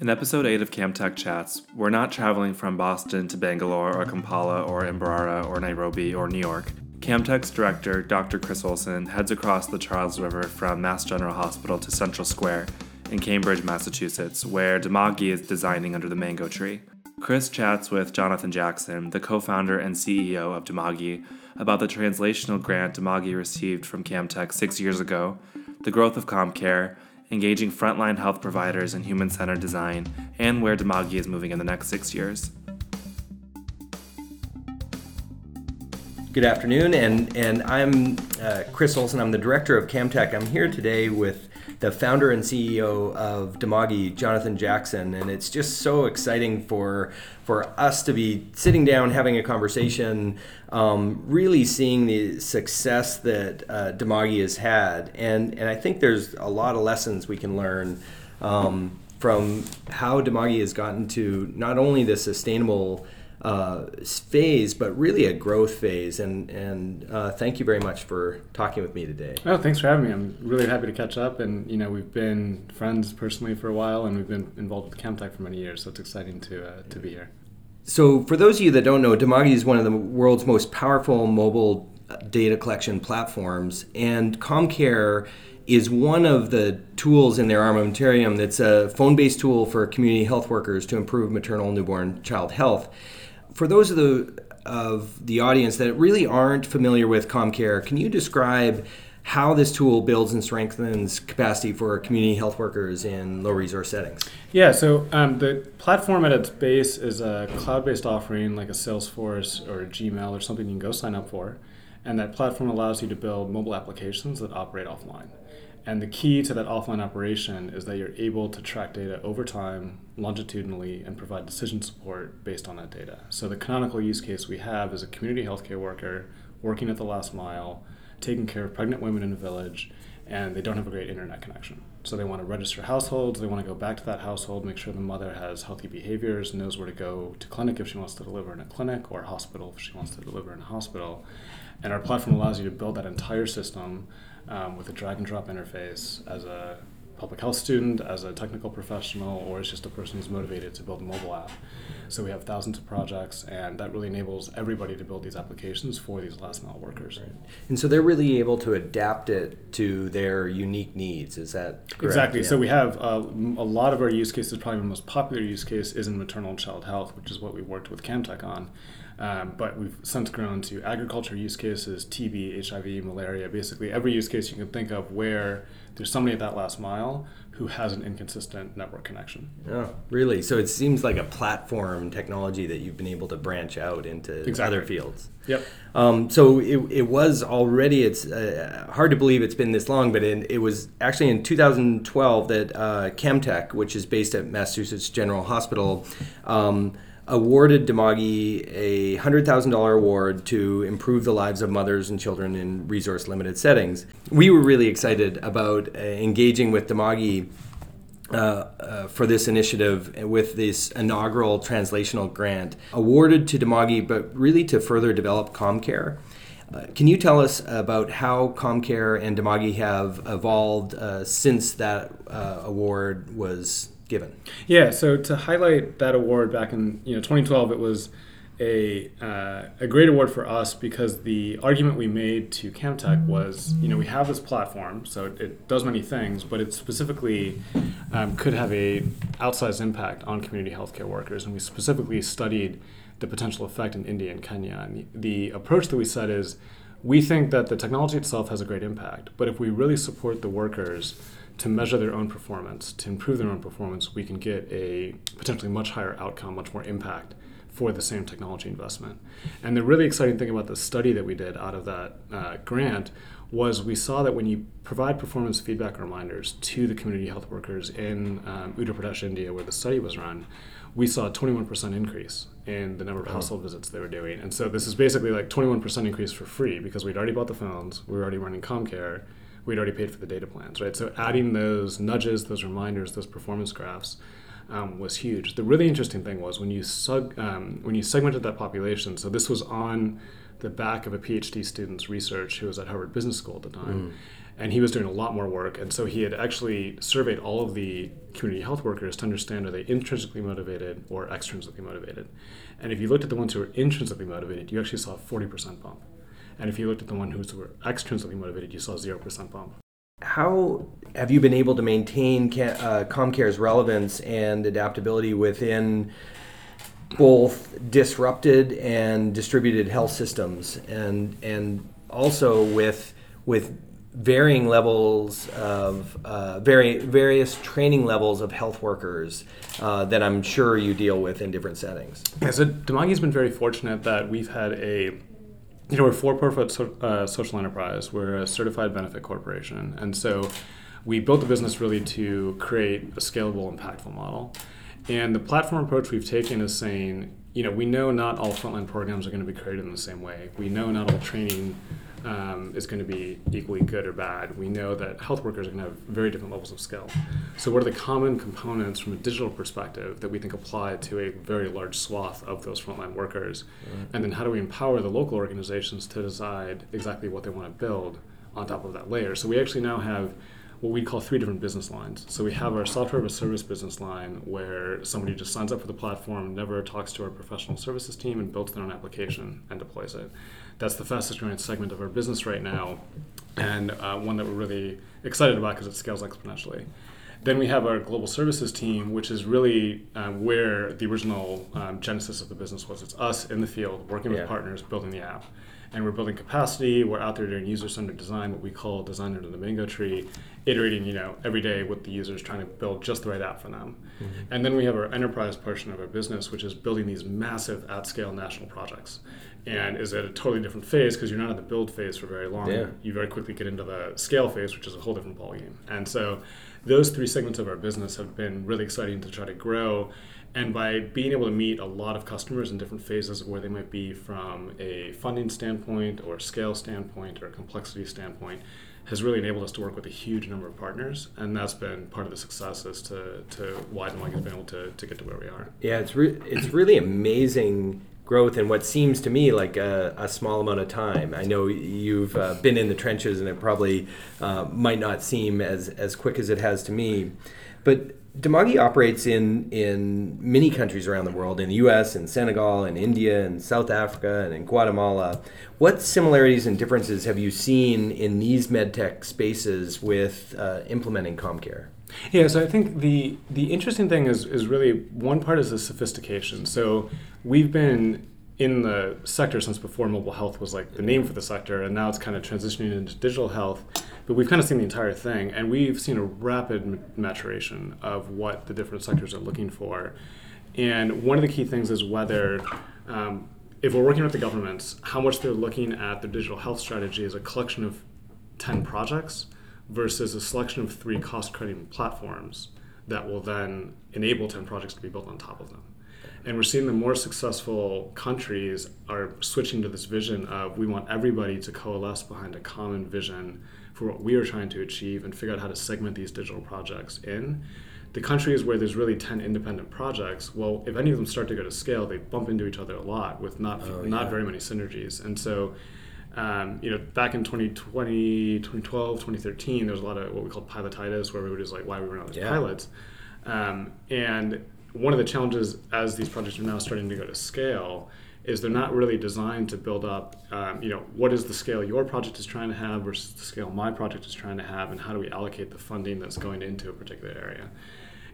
In episode 8 of Camtech Chats, we're not traveling from Boston to Bangalore or Kampala or Mbarara or Nairobi or New York. Camtech's director, Dr. Chris Olson, heads across the Charles River from Mass General Hospital to Central Square in Cambridge, Massachusetts, where Dimagi is designing under the mango tree. Chris chats with Jonathan Jackson, the co founder and CEO of Dimagi, about the translational grant Dimagi received from Camtech six years ago, the growth of CommCare, engaging frontline health providers in human centered design, and where Dimagi is moving in the next six years. Good afternoon, and, and I'm uh, Chris Olson. I'm the director of Camtech. I'm here today with the founder and CEO of Dimagi, Jonathan Jackson, and it's just so exciting for for us to be sitting down having a conversation, um, really seeing the success that uh, has had, and and I think there's a lot of lessons we can learn. Um, from how Dimagi has gotten to not only the sustainable uh, phase, but really a growth phase. And and uh, thank you very much for talking with me today. Oh, thanks for having me. I'm really happy to catch up. And you know, we've been friends personally for a while, and we've been involved with Camtech for many years. So it's exciting to uh, to be here. So, for those of you that don't know, Dimagi is one of the world's most powerful mobile uh, data collection platforms, and CommCare is one of the tools in their armamentarium that's a phone based tool for community health workers to improve maternal newborn child health for those of the of the audience that really aren't familiar with CommCare, can you describe how this tool builds and strengthens capacity for community health workers in low resource settings? Yeah, so um, the platform at its base is a cloud based offering like a Salesforce or a Gmail or something you can go sign up for. And that platform allows you to build mobile applications that operate offline. And the key to that offline operation is that you're able to track data over time, longitudinally, and provide decision support based on that data. So the canonical use case we have is a community healthcare worker working at the last mile, taking care of pregnant women in a village, and they don't have a great internet connection. So they want to register households, they want to go back to that household, make sure the mother has healthy behaviors, knows where to go to clinic if she wants to deliver in a clinic, or hospital if she wants to deliver in a hospital. And our platform allows you to build that entire system um, with a drag and drop interface as a public health student, as a technical professional, or as just a person who's motivated to build a mobile app. So we have thousands of projects, and that really enables everybody to build these applications for these last mile workers. Right. And so they're really able to adapt it to their unique needs. Is that correct? Exactly. Yeah. So we have uh, a lot of our use cases. Probably the most popular use case is in maternal and child health, which is what we worked with Camtech on. Um, but we've since grown to agriculture use cases, TB, HIV, malaria, basically every use case you can think of where there's somebody at that last mile who has an inconsistent network connection. Oh, really? So it seems like a platform technology that you've been able to branch out into exactly. other fields. Yep. Um, so it, it was already, it's uh, hard to believe it's been this long, but in, it was actually in 2012 that uh, Camtech, which is based at Massachusetts General Hospital, um, awarded Dimagi a $100,000 award to improve the lives of mothers and children in resource limited settings. We were really excited about uh, engaging with Dimagi uh, uh, for this initiative with this inaugural translational grant awarded to Dimagi, but really to further develop CommCare. Uh, can you tell us about how CommCare and Dimagi have evolved uh, since that uh, award was given? Yeah, so to highlight that award back in you know 2012, it was a uh, a great award for us because the argument we made to Camtech was you know we have this platform, so it, it does many things, but it specifically um, could have a outsized impact on community healthcare workers, and we specifically studied the potential effect in India and Kenya. And the, the approach that we said is we think that the technology itself has a great impact, but if we really support the workers to measure their own performance, to improve their own performance, we can get a potentially much higher outcome, much more impact for the same technology investment. And the really exciting thing about the study that we did out of that uh, grant was we saw that when you provide performance feedback reminders to the community health workers in um, Uttar Pradesh, India, where the study was run, we saw a 21% increase in the number of household visits they were doing. And so this is basically like 21% increase for free because we'd already bought the phones, we were already running CommCare, we'd already paid for the data plans, right? So adding those nudges, those reminders, those performance graphs um, was huge. The really interesting thing was when you sug, um, when you segmented that population. So this was on the back of a PhD student's research who was at Harvard Business School at the time. Mm. and he was doing a lot more work. And so he had actually surveyed all of the community health workers to understand are they intrinsically motivated or extrinsically motivated. And if you looked at the ones who were intrinsically motivated, you actually saw a 40% bump. And if you looked at the one who were extrinsically motivated, you saw 0% bump. How have you been able to maintain uh, CommCare's relevance and adaptability within both disrupted and distributed health systems, and and also with with varying levels of uh, very, various training levels of health workers uh, that I'm sure you deal with in different settings. Yeah, so Dimagi's been very fortunate that we've had a you know, we're for-profit so, uh, social enterprise. We're a certified benefit corporation, and so we built the business really to create a scalable, impactful model. And the platform approach we've taken is saying, you know, we know not all frontline programs are going to be created in the same way. We know not all training um, is going to be equally good or bad. We know that health workers are going to have very different levels of skill. So, what are the common components from a digital perspective that we think apply to a very large swath of those frontline workers? Right. And then, how do we empower the local organizations to decide exactly what they want to build on top of that layer? So, we actually now have what we call three different business lines. So we have our software as a service business line where somebody just signs up for the platform, never talks to our professional services team, and builds their own application and deploys it. That's the fastest growing segment of our business right now, and uh, one that we're really excited about because it scales exponentially. Then we have our global services team, which is really um, where the original um, genesis of the business was. It's us in the field working with yeah. partners building the app and we're building capacity. We're out there doing user-centered design, what we call design under the mango tree, iterating, you know, every day with the users, trying to build just the right app for them. Mm-hmm. And then we have our enterprise portion of our business, which is building these massive at-scale national projects, and is at a totally different phase because you're not in the build phase for very long. Yeah. You very quickly get into the scale phase, which is a whole different ballgame. And so, those three segments of our business have been really exciting to try to grow. And by being able to meet a lot of customers in different phases of where they might be from a funding standpoint or scale standpoint or complexity standpoint has really enabled us to work with a huge number of partners. And that's been part of the success as to, to why the market has been able to, to get to where we are. Yeah it's, re- it's really amazing growth in what seems to me like a, a small amount of time. I know you've uh, been in the trenches, and it probably uh, might not seem as as quick as it has to me. But Dimagi operates in, in many countries around the world, in the US, in Senegal, in India, in South Africa, and in Guatemala. What similarities and differences have you seen in these medtech spaces with uh, implementing CommCare? Yeah, so I think the the interesting thing is is really one part is the sophistication. So we've been in the sector since before mobile health was like the name for the sector, and now it's kind of transitioning into digital health. But we've kind of seen the entire thing, and we've seen a rapid maturation of what the different sectors are looking for. And one of the key things is whether, um, if we're working with the governments, how much they're looking at their digital health strategy as a collection of 10 projects versus a selection of three cost cutting platforms that will then enable 10 projects to be built on top of them. And we're seeing the more successful countries are switching to this vision of we want everybody to coalesce behind a common vision for what we are trying to achieve and figure out how to segment these digital projects in. The countries where there's really 10 independent projects, well, if any of them start to go to scale, they bump into each other a lot with not, oh, not very many synergies. And so, um, you know, back in 2020, 2012, 2013, there was a lot of what we called pilotitis, where everybody was like, why we running these yeah. pilots? Um, and one of the challenges as these projects are now starting to go to scale is they're not really designed to build up, um, you know, what is the scale your project is trying to have versus the scale my project is trying to have, and how do we allocate the funding that's going into a particular area.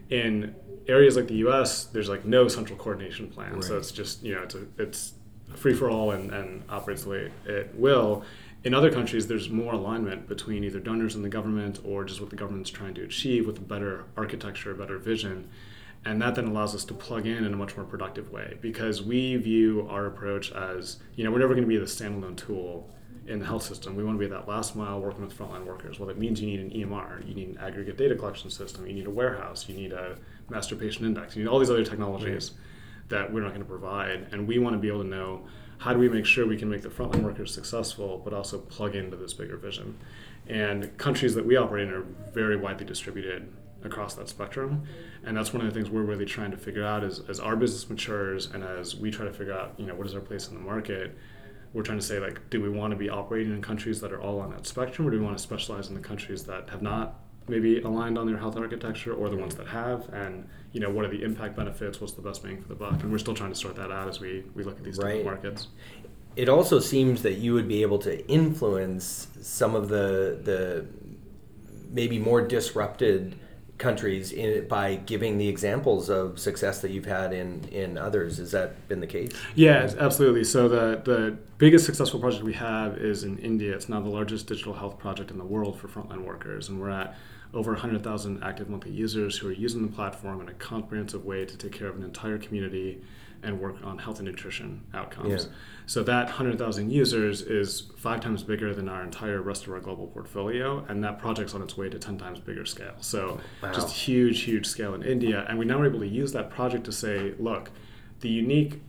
In areas like the U.S., there's like no central coordination plan, right. so it's just you know it's a, it's free for all and, and operates the way it will. In other countries, there's more alignment between either donors and the government, or just what the government's trying to achieve with a better architecture, a better vision. And that then allows us to plug in in a much more productive way because we view our approach as you know we're never going to be the standalone tool in the health system. We want to be that last mile working with frontline workers. Well that means you need an emr you need an aggregate data collection system you need a warehouse you need a master patient index you need all these other technologies that we're not going to provide and we want to be able to know how do we make sure we can make the frontline workers successful but also plug into this bigger vision and countries that we operate in are very widely distributed across that spectrum. And that's one of the things we're really trying to figure out is as our business matures and as we try to figure out, you know, what is our place in the market, we're trying to say like, do we want to be operating in countries that are all on that spectrum, or do we want to specialize in the countries that have not maybe aligned on their health architecture, or the ones that have, and you know, what are the impact benefits? What's the best bang for the buck? And we're still trying to sort that out as we we look at these Right. different markets. it also seems that you would be able to influence some of the the maybe more disrupted countries in, by giving the examples of success that you've had in in others. Has that been the case? Yeah, absolutely. So the the biggest successful project we have is in India. It's now the largest digital health project in the world for frontline workers, and we're at over 100,000 active monthly users who are using the platform in a comprehensive way to take care of an entire community and work on health and nutrition outcomes. Yeah. So that 100,000 users is five times bigger than our entire rest of our global portfolio, and that project's on its way to 10 times bigger scale. So Wow. just huge, huge scale in India, and we now are able to use that project to say, look, the unique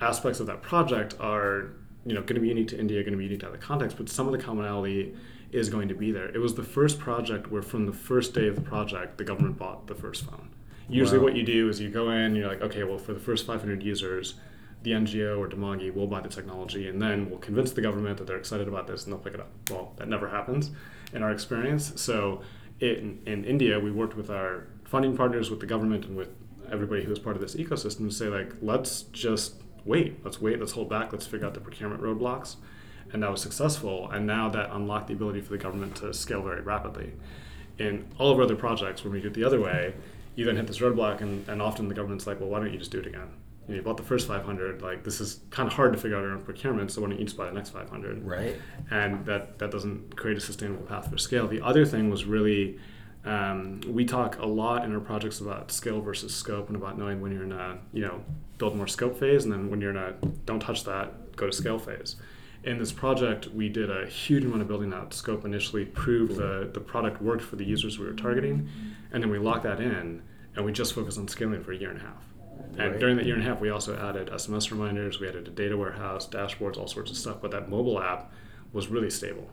aspects of that project are you know going to be unique to India, going to be unique to other contexts, but some of the commonality is going to be there. It was the first project where from the first day of the project, the government bought the first phone. Usually, Wow. what you do is you go in, you're like, okay, well, for the first 500 users, the NGO or Dimagi will buy the technology, and then we'll convince the government that they're excited about this, and they'll pick it up. Well, that never happens in our experience. So, in, in India, we worked with our funding partners, with the government, and with everybody who was part of this ecosystem to say, like, let's just wait. Let's wait. Let's hold back. Let's figure out the procurement roadblocks. And that was successful. And now that unlocked the ability for the government to scale very rapidly. In all of our other projects, when we do it the other way, you then hit this roadblock, and, and often the government's like, well, why don't you just do it again? You, know, you bought the first 500. Like, this is kind of hard to figure out our own procurement, so why don't you just buy the next 500? Right. and that that doesn't create a sustainable path for scale. The other thing was really um, we talk a lot in our projects about scale versus scope and about knowing when you're in a you know build more scope phase and then when you're in a don't touch that go to scale phase. In this project, we did a huge amount of building out scope initially, proved the, the product worked for the users we were targeting, and then we locked that in and we just focused on scaling for a year and a half. And Right. during that year and a half, we also added SMS reminders, we added a data warehouse, dashboards, all sorts of stuff. But that mobile app was really stable.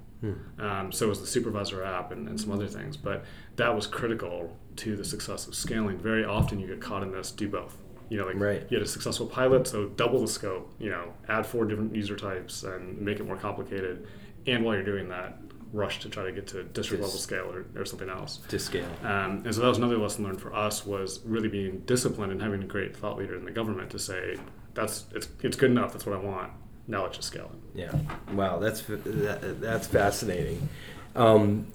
Um, so was the supervisor app and, and some other things. But that was critical to the success of scaling. Very often you get caught in this do both. You know, like Right. you had a successful pilot, so double the scope, you know, add four different user types and make it more complicated. And while you're doing that, rush to try to get to district level scale or, or something else. To scale. Um, and so that was another lesson learned for us was really being disciplined and having a great thought leader in the government to say that's it's, it's good enough. That's what I want. Now let's just scale it. Yeah. Wow, that's that, that's fascinating. Um,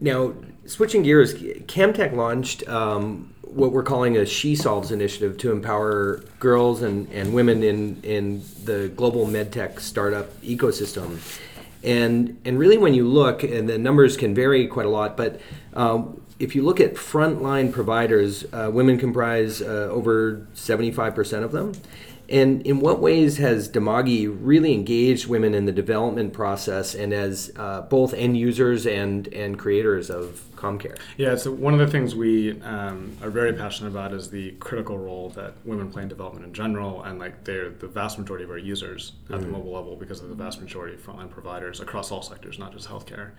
now, switching gears, Camtech launched um, what we're calling a She Solves initiative to empower girls and, and women in, in the global medtech startup ecosystem. And, and really, when you look, and the numbers can vary quite a lot, but um, if you look at frontline providers, uh, women comprise uh, over 75% of them. And in what ways has Dimagi really engaged women in the development process and as uh, both end users and, and creators of CommCare? Yeah, so one of the things we um, are very passionate about is the critical role that women play in development in general, and like they're the vast majority of our users at the mobile level because of the vast majority of frontline providers across all sectors, not just healthcare.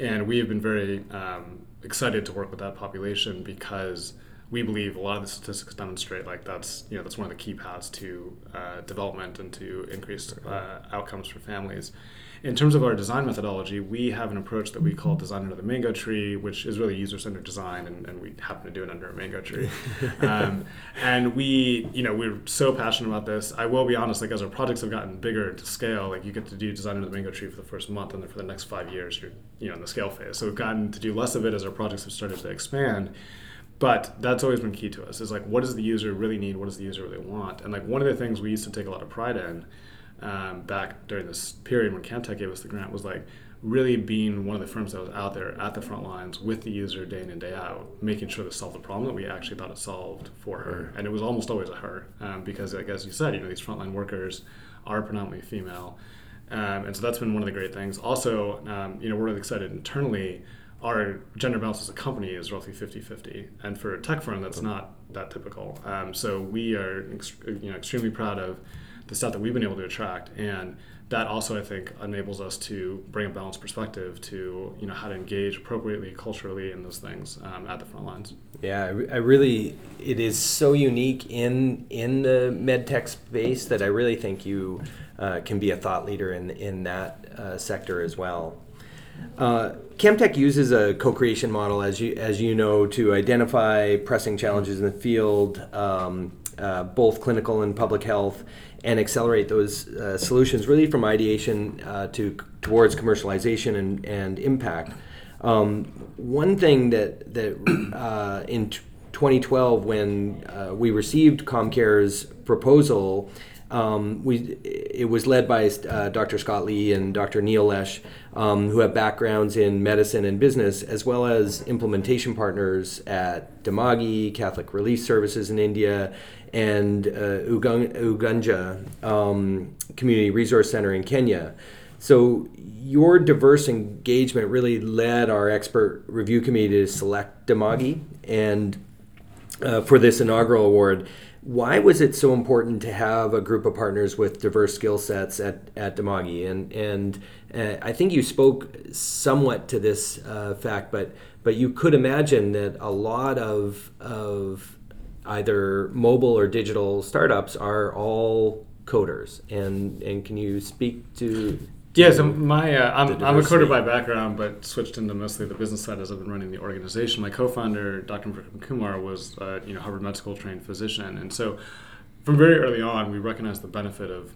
And we have been very um, excited to work with that population because we believe a lot of the statistics demonstrate like that's you know that's one of the key paths to uh, development and to increased uh, outcomes for families. In terms of our design methodology, we have an approach that we call design under the mango tree, which is really user-centered design, and, and we happen to do it under a mango tree. um, and we, you know, we're so passionate about this. I will be honest, like as our projects have gotten bigger to scale, like you get to do design under the mango tree for the first month, and then for the next five years, you're, you know, in the scale phase. So we've gotten to do less of it as our projects have started to expand but that's always been key to us is like what does the user really need? What does the user really want? And like one of the things we used to take a lot of pride in um, back during this period when camtech gave us the grant was like really being one of the firms that was out there at the front lines with the user day in and day out making sure to solve the problem that we actually thought it solved for her. And it was almost always a her um, because like as you said you know these frontline workers are predominantly female. Um, and so that's been one of the great things. Also um, you know we're really excited internally our gender balance as a company is roughly 50-50 and for a tech firm that's not that typical um, so we are ex- you know extremely proud of the stuff that we've been able to attract and that also I think enables us to bring a balanced perspective to you know how to engage appropriately culturally in those things um, at the front lines. Yeah, I, really it is so unique in in the med tech space that I really think you uh, can be a thought leader in in that uh, sector as well. Uh, Camtech uses a co-creation model, as you as you know, to identify pressing challenges in the field, um, uh, both clinical and public health, and accelerate those uh, solutions really from ideation uh, to towards commercialization and, and impact. Um, one thing that that uh, in t- 2012 when uh, we received CommCare's proposal. Um, we, it was led by uh, Dr. Scott Lee and Dr. Neal Lesh, um, who have backgrounds in medicine and business, as well as implementation partners at Dimagi, Catholic Relief Services in India, and uh, Ugunja um, Community Resource Center in Kenya. So your diverse engagement really led our expert review committee to select Dimagi and uh, for this inaugural award. Why was it so important to have a group of partners with diverse skill sets at, at Dimagi? And, and uh, I think you spoke somewhat to this uh, fact, but, but you could imagine that a lot of, of either mobile or digital startups are all coders. And and can you speak to? Yeah, so my uh, I'm, I'm a coder by background, but switched into mostly the business side as I've been running the organization. My co-founder, Dr. Kumar, was uh, you know Harvard Med School trained physician, and so from very early on, we recognized the benefit of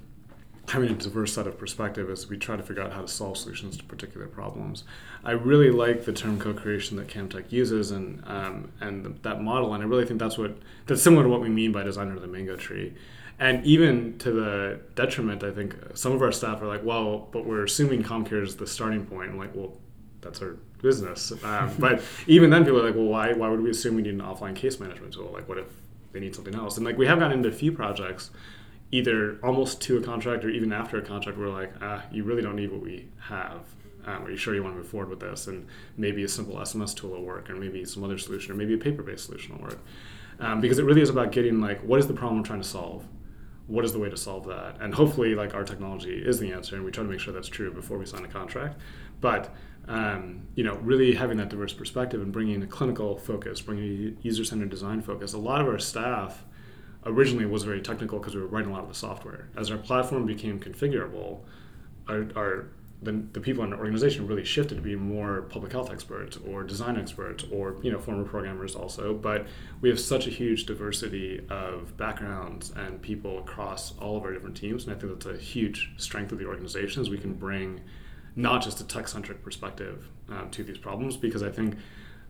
having a diverse set of perspective as we try to figure out how to solve solutions to particular problems. I really like the term co-creation that Camtech uses and um, and the, that model, and I really think that's what that's similar to what we mean by design under the mango tree. And even to the detriment, I think some of our staff are like, "Well, but we're assuming CommCare is the starting point." I'm like, "Well, that's our business." Um, but even then, people are like, "Well, why why would we assume we need an offline case management tool? Like, what if they need something else?" And like, we have gotten into a few projects either almost to a contract or even after a contract, we're like, ah, you really don't need what we have. Um, are you sure you want to move forward with this? And maybe a simple SMS tool will work, or maybe some other solution, or maybe a paper-based solution will work. Um, because it really is about getting like, what is the problem I'm trying to solve? What is the way to solve that? And hopefully, like our technology is the answer, and we try to make sure that's true before we sign a contract. But um, you know, really having that diverse perspective and bringing a clinical focus, bringing a user-centered design focus. A lot of our staff originally was very technical because we were writing a lot of the software. As our platform became configurable, our, our the, the people in the organization really shifted to be more public health experts or design experts or you know former programmers also. But we have such a huge diversity of backgrounds and people across all of our different teams. And i think that's a huge strength of the organization is we can bring not just a tech-centric perspective uh, to these problems. Because i think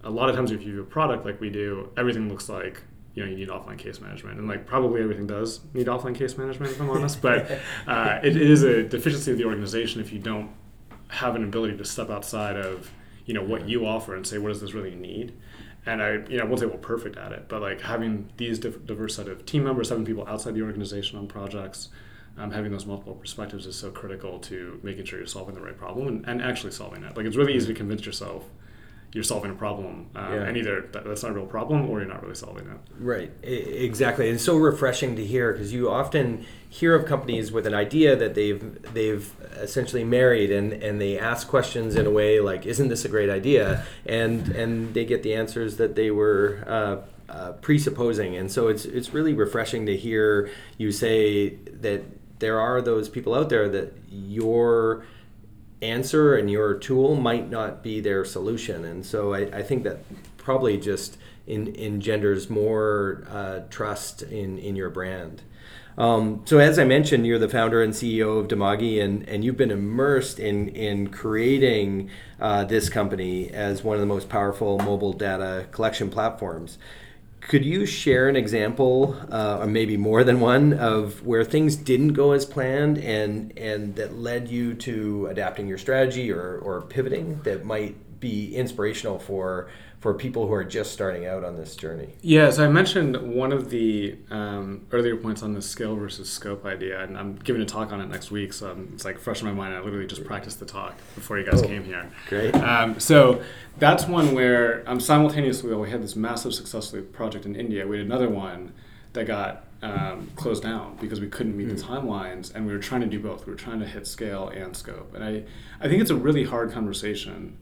a lot of times if you have a product like we do everything looks like you know you need offline case management. And like probably everything does need offline case management if i'm honest. But uh, it, is a deficiency of the organization if you don't have an ability to step outside of you know what you offer and say what does this really need? And i you know i won't say we're perfect at it but like having these diverse set of team members having people outside the organization on projects um, having those multiple perspectives is so critical to making sure you're solving the right problem and, and actually solving it. Like it's really easy to convince yourself you're solving a problem, um, yeah. and either that's not a real problem or you're not really solving it. Right, exactly. It's so refreshing to hear because you often hear of companies with an idea that they've they've essentially married, and and they ask questions in a way like, "Isn't this a great idea?" and and they get the answers that they were. Uh, uh, presupposing, and so it's it's really refreshing to hear you say that there are those people out there that your answer and your tool might not be their solution. And so I, I think that probably just in, engenders more uh, trust in, in your brand. Um, so as I mentioned, you're the founder and CEO of Dimagi, and, and you've been immersed in in creating uh, this company as one of the most powerful mobile data collection platforms. Could you share an example, uh, or maybe more than one, of where things didn't go as planned and and that led you to adapting your strategy or, or pivoting that might be inspirational for for people who are just starting out on this journey? Yeah, so I mentioned one of the um, earlier points on the scale versus scope idea, and I'm giving a talk on it next week, so I'm, it's like fresh in my mind. I literally just practiced the talk before you guys Oh, came here. Great. Um, so that's one where um, simultaneously, we had this massive successful project in India, we had another one that got um, closed down because we couldn't meet the timelines, and we were trying to do both. We were trying to hit scale and scope, and I, I think it's a really hard conversation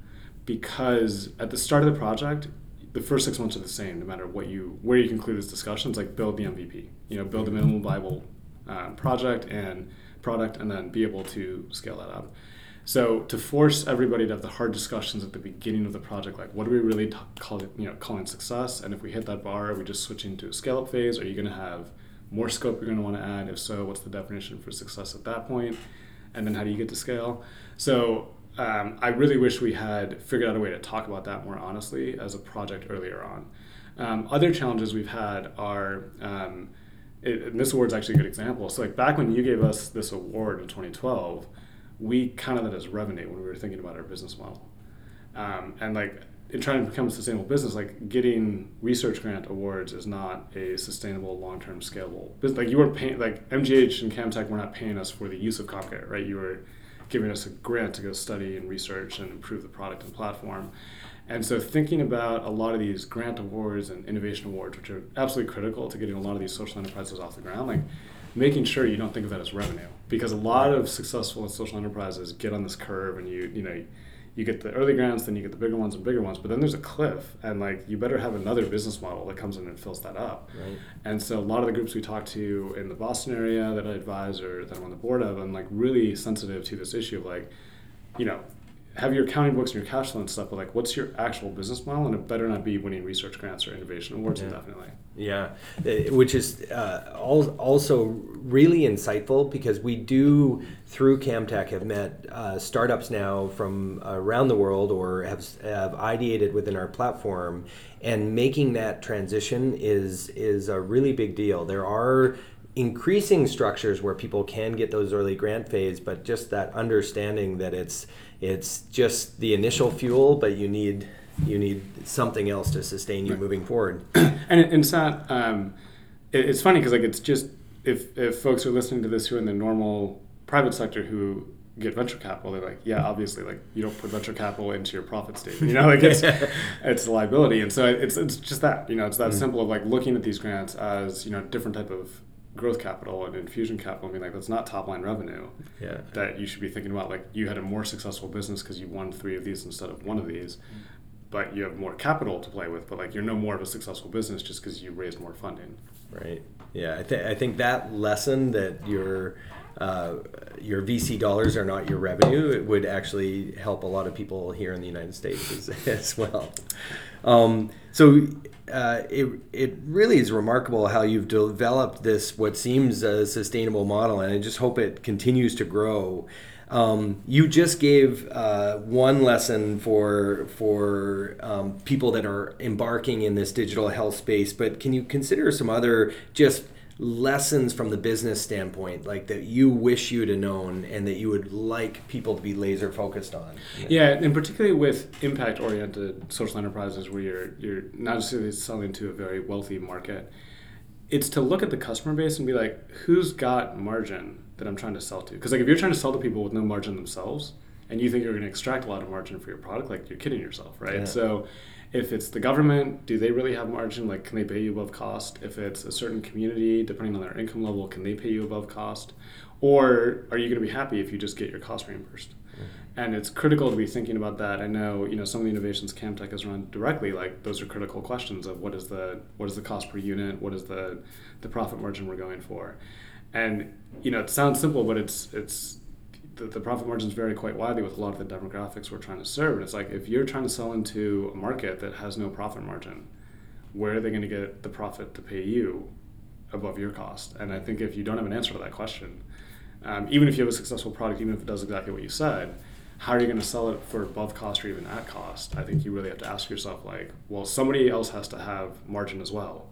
because at the start of the project, the first six months are the same, no matter what you where you conclude this discussion. It's like build the MVP, you know, build the minimum viable um, project and product, and then be able to scale that up. So to force everybody to have the hard discussions at the beginning of the project, like what are we really t- call it, you know, calling success? And if we hit that bar, are we just switching to a scale up phase? Are you going to have more scope you're going to want to add? If so, what's the definition for success at that point? And then how do you get to scale? So um, I really wish we had figured out a way to talk about that more honestly as a project earlier on. Um, other challenges we've had are, um, it, and this award's actually a good example. So like back when you gave us this award in 2012, we counted that as revenue when we were thinking about our business model. Um, and like in trying to become a sustainable business, like getting research grant awards is not a sustainable, long-term, scalable business. Like you were paying, like MGH and Camtech were not paying us for the use of CommCare, right? You were giving us a grant to go study and research and improve the product and platform. And so thinking about a lot of these grant awards and innovation awards, which are absolutely critical to getting a lot of these social enterprises off the ground, like making sure you don't think of that as revenue. Because a lot of successful social enterprises get on this curve and you, you know, you get the early grants, then you get the bigger ones and bigger ones, but then there's a cliff, and like you better have another business model that comes in and fills that up. Right. And so a lot of the groups we talk to in the Boston area that I advise or that I'm on the board of, I'm like really sensitive to this issue of like, you know, have your accounting books and your cash flow and stuff, but like, what's your actual business model? And it better not be winning research grants or innovation awards Yeah. indefinitely. Yeah, Uh, which is uh, also really insightful because we do through Camtech have met uh, startups now from around the world or have, have ideated within our platform, and making that transition is is a really big deal. There are increasing structures where people can get those early grant phase, but just that understanding that it's it's just the initial fuel, but you need you need something else to sustain you moving forward. and it, it's not. Um, it, it's funny because like it's just if if folks are listening to this who are in the normal private sector who get venture capital, they're like, yeah, obviously, like you don't put venture capital into your profit statement, you know, like it's it's a liability, and so it's it's just that, you know, it's that simple of like looking at these grants as you know different type of growth capital and infusion capital. I mean, like that's not top line revenue Yeah. that you should be thinking about. Like you had a more successful business because you won three of these instead of one of these, but you have more capital to play with. But like you're no more of a successful business just because you raised more funding. Right. Yeah. I, th- I think that lesson that your uh, your VC dollars are not your revenue it would actually help a lot of people here in the United States as, as well. Um, so uh, it, it really is remarkable how you've developed this what seems a sustainable model, and I just hope it continues to grow. Um, you just gave uh, one lesson for for um, people that are embarking in this digital health space, but can you consider some other just lessons from the business standpoint, like that you wish you'd have known and that you would like people to be laser focused on? Yeah, and particularly with impact-oriented social enterprises, where you're you're not necessarily selling to a very wealthy market, it's to look at the customer base and be like, who's got margin that I'm trying to sell to? Because like if you're trying to sell to people with no margin themselves, and you think you're going to extract a lot of margin for your product, like you're kidding yourself, right? Yeah. So. If it's the government, do they really have margin? Like, can they pay you above cost? If it's a certain community, depending on their income level, can they pay you above cost? Or are you going to be happy if you just get your cost reimbursed? Mm-hmm. and it's critical to be thinking about that. I know you know some of the innovations Camtech has run directly. Like those are critical questions of what is the what is the cost per unit, what is the the profit margin we're going for, and you know it sounds simple, but it's it's the, the profit margins vary quite widely with a lot of the demographics we're trying to serve. And it's like if you're trying to sell into a market that has no profit margin, where are they going to get the profit to pay you above your cost? And I think if you don't have an answer to that question, um, even if you have a successful product, even if it does exactly what you said, how are you going to sell it for above cost or even at cost? I think you really have to ask yourself, like, well, somebody else has to have margin as well.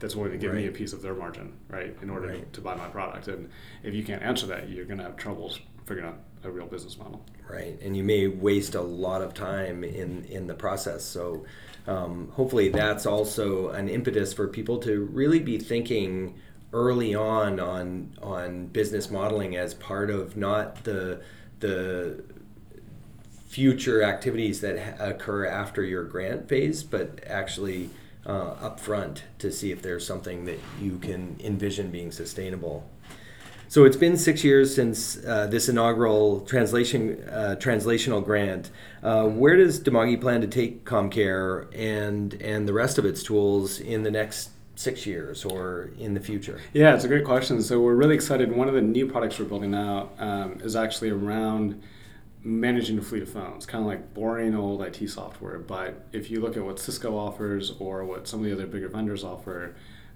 That's willing to give me a piece of their margin, right, in order Right. to buy my product. And if you can't answer that, you're going to have troubles figuring out a real business model. Right, and you may waste a lot of time in in the process. So um, hopefully that's also an impetus for people to really be thinking early on on on business modeling as part of not the the future activities that occur after your grant phase, but actually uh, upfront to see if there's something that you can envision being sustainable. So it's been six years since uh, this inaugural translation uh, translational grant. Uh, where does Dimagi plan to take CommCare and and the rest of its tools in the next six years or in the future? Yeah, it's a great question. So we're really excited. One of the new products we're building out um, is actually around managing a fleet of phones, kind of like boring old IT software. But if you look at what Cisco offers or what some of the other bigger vendors offer,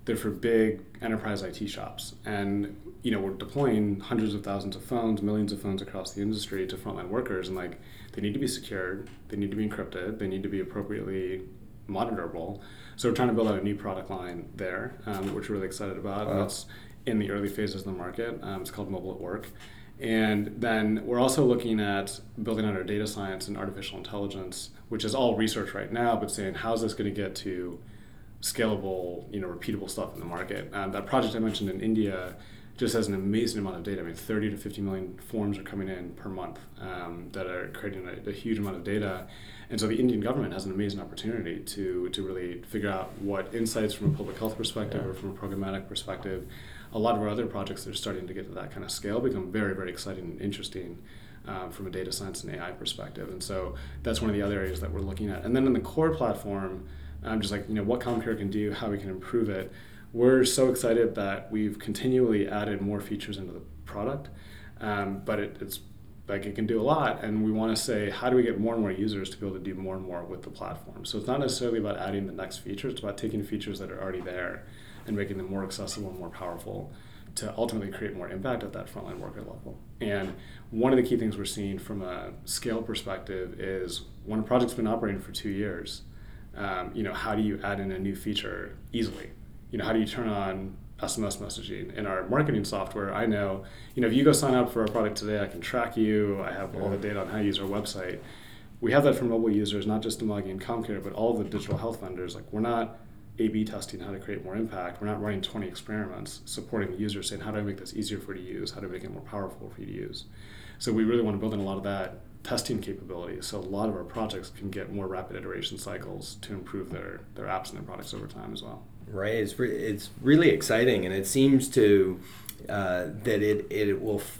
they're for big enterprise IT shops. And you know, we're deploying hundreds of thousands of phones, millions of phones across the industry to frontline workers, and like they need to be secured, they need to be encrypted, they need to be appropriately monitorable. So we're trying to build out a new product line there, um, which we're really excited about. Wow. That's in the early phases of the market. Um, it's called Mobile at Work. And then we're also looking at building out our data science and artificial intelligence, which is all research right now, but saying how's this going to get to scalable, you know, repeatable stuff in the market. Um, that project I mentioned in India just has an amazing amount of data. I mean, 30 to 50 million forms are coming in per month um, that are creating a, a, huge amount of data. And so the Indian government has an amazing opportunity to, to really figure out what insights from a public health perspective yeah. or from a programmatic perspective a lot of our other projects that are starting to get to that kind of scale become very, very exciting and interesting um, from a data science and AI perspective. And so that's one of the other areas that we're looking at. And then in the core platform, um, just like you know what CommCare can do, how we can improve it. We're so excited that we've continually added more features into the product, um, but it, it's like it can do a lot, and we want to say how do we get more and more users to be able to do more and more with the platform. So it's not necessarily about adding the next feature; it's about taking features that are already there and making them more accessible and more powerful to ultimately create more impact at that frontline worker level. And one of the key things we're seeing from a scale perspective is when a project's been operating for two years, um, you know, how do you add in a new feature easily? You know, how do you turn on SMS messaging in our marketing software? I know, you know, if you go sign up for our product today, I can track you. I have all the data on how you use our website. We have that for mobile users, not just Dimagi and CommCare, but all the digital health vendors. Like, we're not a-B testing how to create more impact. We're not running 20 experiments supporting the user saying, how do I make this easier for you to use? How do I make it more powerful for you to use? So we really want to build in a lot of that testing capability so a lot of our projects can get more rapid iteration cycles to improve their, their apps and their products over time as well. Right. It's, re- it's really exciting and it seems to uh, that it, it will f-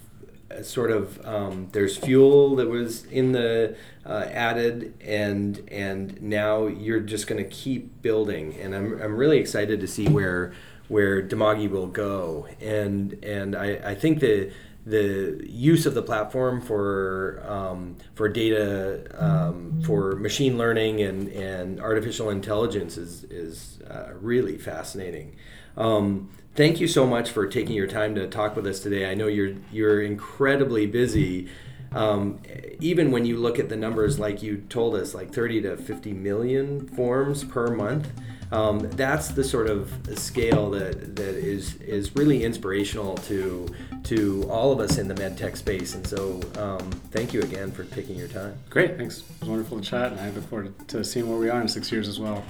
sort of um, there's fuel that was in the uh, added and and now you're just going to keep building and I'm, I'm really excited to see where where Dimagi will go and and I, I think the the use of the platform for um, for data um, for machine learning and, and artificial intelligence is is uh, really fascinating. Um, thank you so much for taking your time to talk with us today. I know you're you're incredibly busy. Um, even when you look at the numbers, like you told us, like 30 to 50 million forms per month, um, that's the sort of scale that, that is is really inspirational to to all of us in the medtech space. And so, um, thank you again for taking your time. Great, thanks. It was wonderful to chat, and I look forward to seeing where we are in six years as well.